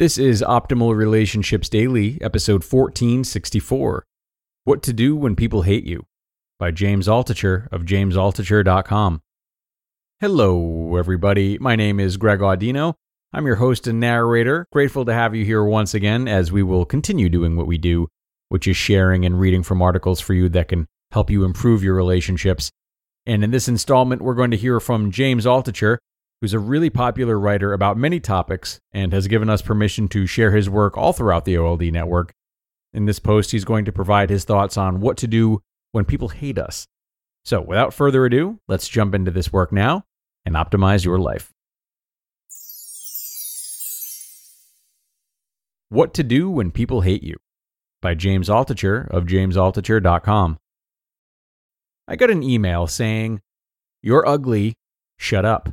This is Optimal Relationships Daily, episode 1464 What to Do When People Hate You by James Altucher of jamesaltucher.com. Hello, everybody. My name is Greg Audino. I'm your host and narrator. Grateful to have you here once again as we will continue doing what we do, which is sharing and reading from articles for you that can help you improve your relationships. And in this installment, we're going to hear from James Altucher who's a really popular writer about many topics and has given us permission to share his work all throughout the OLD network. In this post, he's going to provide his thoughts on what to do when people hate us. So, without further ado, let's jump into this work now and optimize your life. What to Do When People Hate You by James Altucher of jamesaltucher.com. I got an email saying, You're ugly, shut up.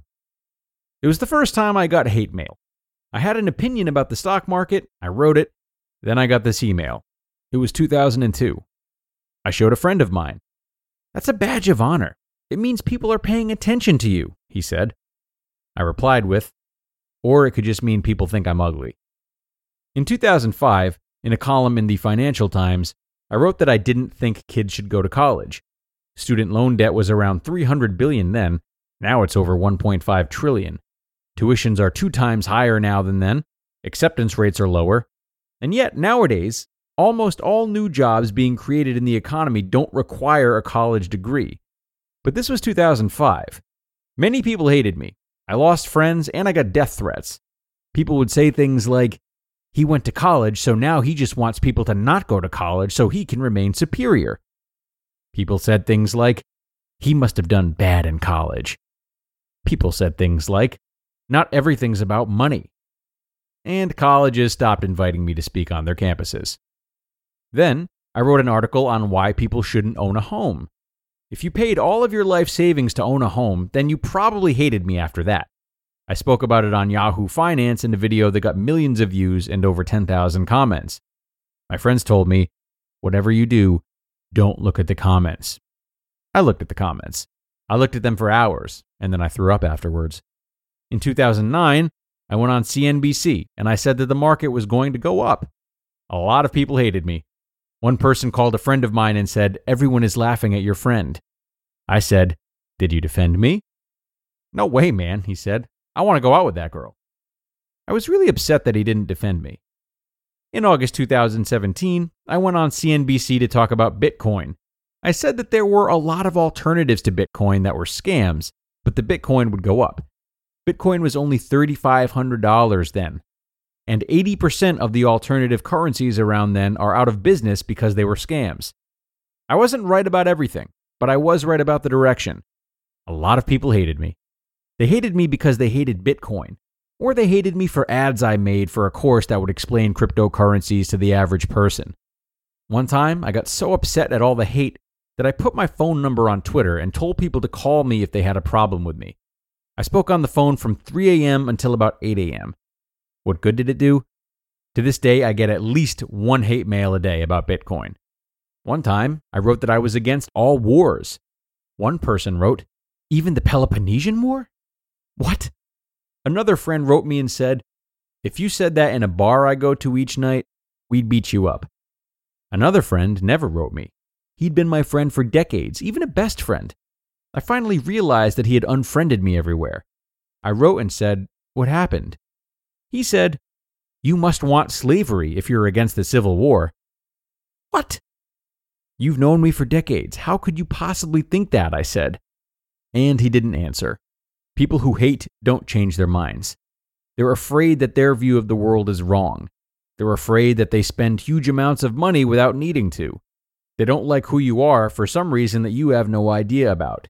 It was the first time I got hate mail. I had an opinion about the stock market, I wrote it, then I got this email. It was 2002. I showed a friend of mine. That's a badge of honor. It means people are paying attention to you, he said. I replied with, or it could just mean people think I'm ugly. In 2005, in a column in the Financial Times, I wrote that I didn't think kids should go to college. Student loan debt was around 300 billion then, now it's over 1.5 trillion. Tuitions are two times higher now than then, acceptance rates are lower, and yet nowadays, almost all new jobs being created in the economy don't require a college degree. But this was 2005. Many people hated me. I lost friends and I got death threats. People would say things like, he went to college, so now he just wants people to not go to college so he can remain superior. People said things like, he must have done bad in college. People said things like, not everything's about money. And colleges stopped inviting me to speak on their campuses. Then, I wrote an article on why people shouldn't own a home. If you paid all of your life savings to own a home, then you probably hated me after that. I spoke about it on Yahoo Finance in a video that got millions of views and over 10,000 comments. My friends told me, whatever you do, don't look at the comments. I looked at the comments. I looked at them for hours, and then I threw up afterwards. In 2009, I went on CNBC and I said that the market was going to go up. A lot of people hated me. One person called a friend of mine and said, Everyone is laughing at your friend. I said, Did you defend me? No way, man, he said. I want to go out with that girl. I was really upset that he didn't defend me. In August 2017, I went on CNBC to talk about Bitcoin. I said that there were a lot of alternatives to Bitcoin that were scams, but the Bitcoin would go up. Bitcoin was only $3,500 then. And 80% of the alternative currencies around then are out of business because they were scams. I wasn't right about everything, but I was right about the direction. A lot of people hated me. They hated me because they hated Bitcoin, or they hated me for ads I made for a course that would explain cryptocurrencies to the average person. One time, I got so upset at all the hate that I put my phone number on Twitter and told people to call me if they had a problem with me. I spoke on the phone from 3 a.m. until about 8 a.m. What good did it do? To this day, I get at least one hate mail a day about Bitcoin. One time, I wrote that I was against all wars. One person wrote, even the Peloponnesian War? What? Another friend wrote me and said, if you said that in a bar I go to each night, we'd beat you up. Another friend never wrote me. He'd been my friend for decades, even a best friend. I finally realized that he had unfriended me everywhere. I wrote and said, What happened? He said, You must want slavery if you're against the Civil War. What? You've known me for decades. How could you possibly think that? I said. And he didn't answer. People who hate don't change their minds. They're afraid that their view of the world is wrong. They're afraid that they spend huge amounts of money without needing to. They don't like who you are for some reason that you have no idea about.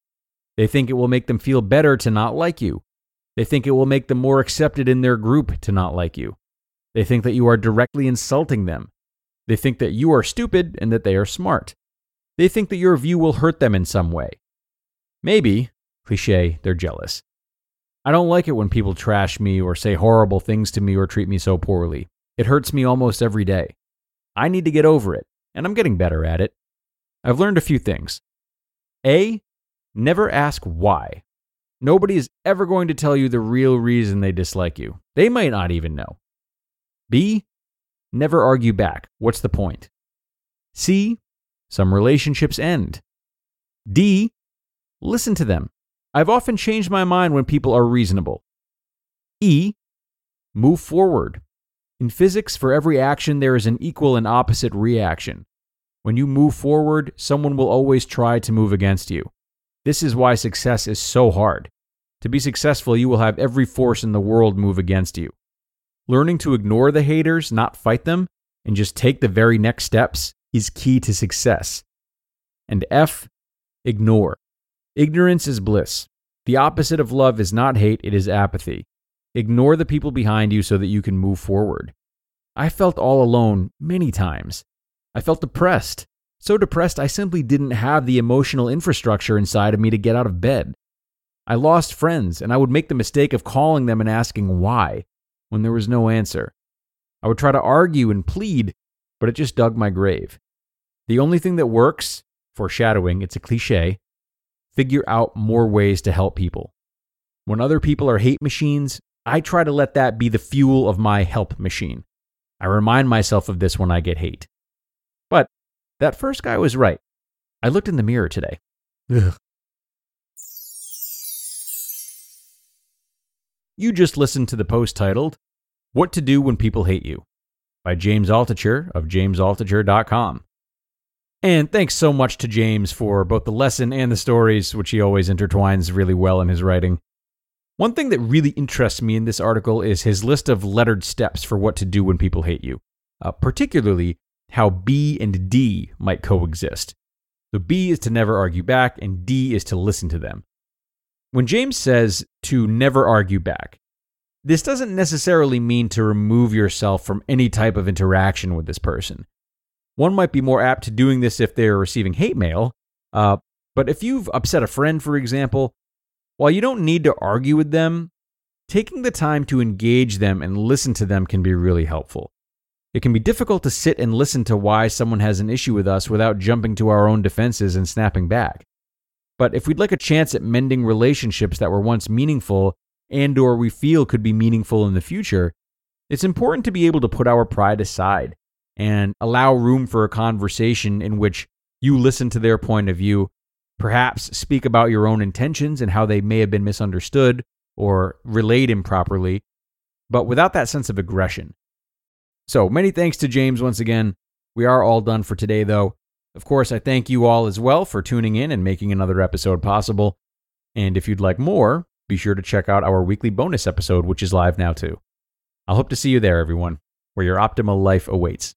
They think it will make them feel better to not like you. They think it will make them more accepted in their group to not like you. They think that you are directly insulting them. They think that you are stupid and that they are smart. They think that your view will hurt them in some way. Maybe, cliche, they're jealous. I don't like it when people trash me or say horrible things to me or treat me so poorly. It hurts me almost every day. I need to get over it, and I'm getting better at it. I've learned a few things. A, never ask why. Nobody is ever going to tell you the real reason they dislike you. They might not even know. B, never argue back. What's the point? C, some relationships end. D, listen to them. I've often changed my mind when people are reasonable. E, move forward. In physics, for every action, there is an equal and opposite reaction. When you move forward, someone will always try to move against you. This is why success is so hard. To be successful, you will have every force in the world move against you. Learning to ignore the haters, not fight them, and just take the very next steps is key to success. And F, ignore. Ignorance is bliss. The opposite of love is not hate, it is apathy. Ignore the people behind you so that you can move forward. I felt all alone many times. I felt depressed. So depressed, I simply didn't have the emotional infrastructure inside of me to get out of bed. I lost friends, and I would make the mistake of calling them and asking why when there was no answer. I would try to argue and plead, but it just dug my grave. The only thing that works, foreshadowing, it's a cliche, figure out more ways to help people. When other people are hate machines, I try to let that be the fuel of my help machine. I remind myself of this when I get hate. That first guy was right. I looked in the mirror today. Ugh. You just listened to the post titled, What to Do When People Hate You by James Altucher of jamesaltucher.com. And thanks so much to James for both the lesson and the stories, which he always intertwines really well in his writing. One thing that really interests me in this article is his list of lettered steps for what to do when people hate you, uh, particularly how B and D might coexist. So B is to never argue back, and D is to listen to them. When James says to never argue back, this doesn't necessarily mean to remove yourself from any type of interaction with this person. One might be more apt to doing this if they're receiving hate mail, uh, but if you've upset a friend, for example, while you don't need to argue with them, taking the time to engage them and listen to them can be really helpful. It can be difficult to sit and listen to why someone has an issue with us without jumping to our own defenses and snapping back. But if we'd like a chance at mending relationships that were once meaningful and or we feel could be meaningful in the future, it's important to be able to put our pride aside and allow room for a conversation in which you listen to their point of view, perhaps speak about your own intentions and how they may have been misunderstood or relayed improperly, but without that sense of aggression. So many thanks to James once again. We are all done for today, though. Of course, I thank you all as well for tuning in and making another episode possible. And if you'd like more, be sure to check out our weekly bonus episode, which is live now too. I'll hope to see you there, everyone, where your optimal life awaits.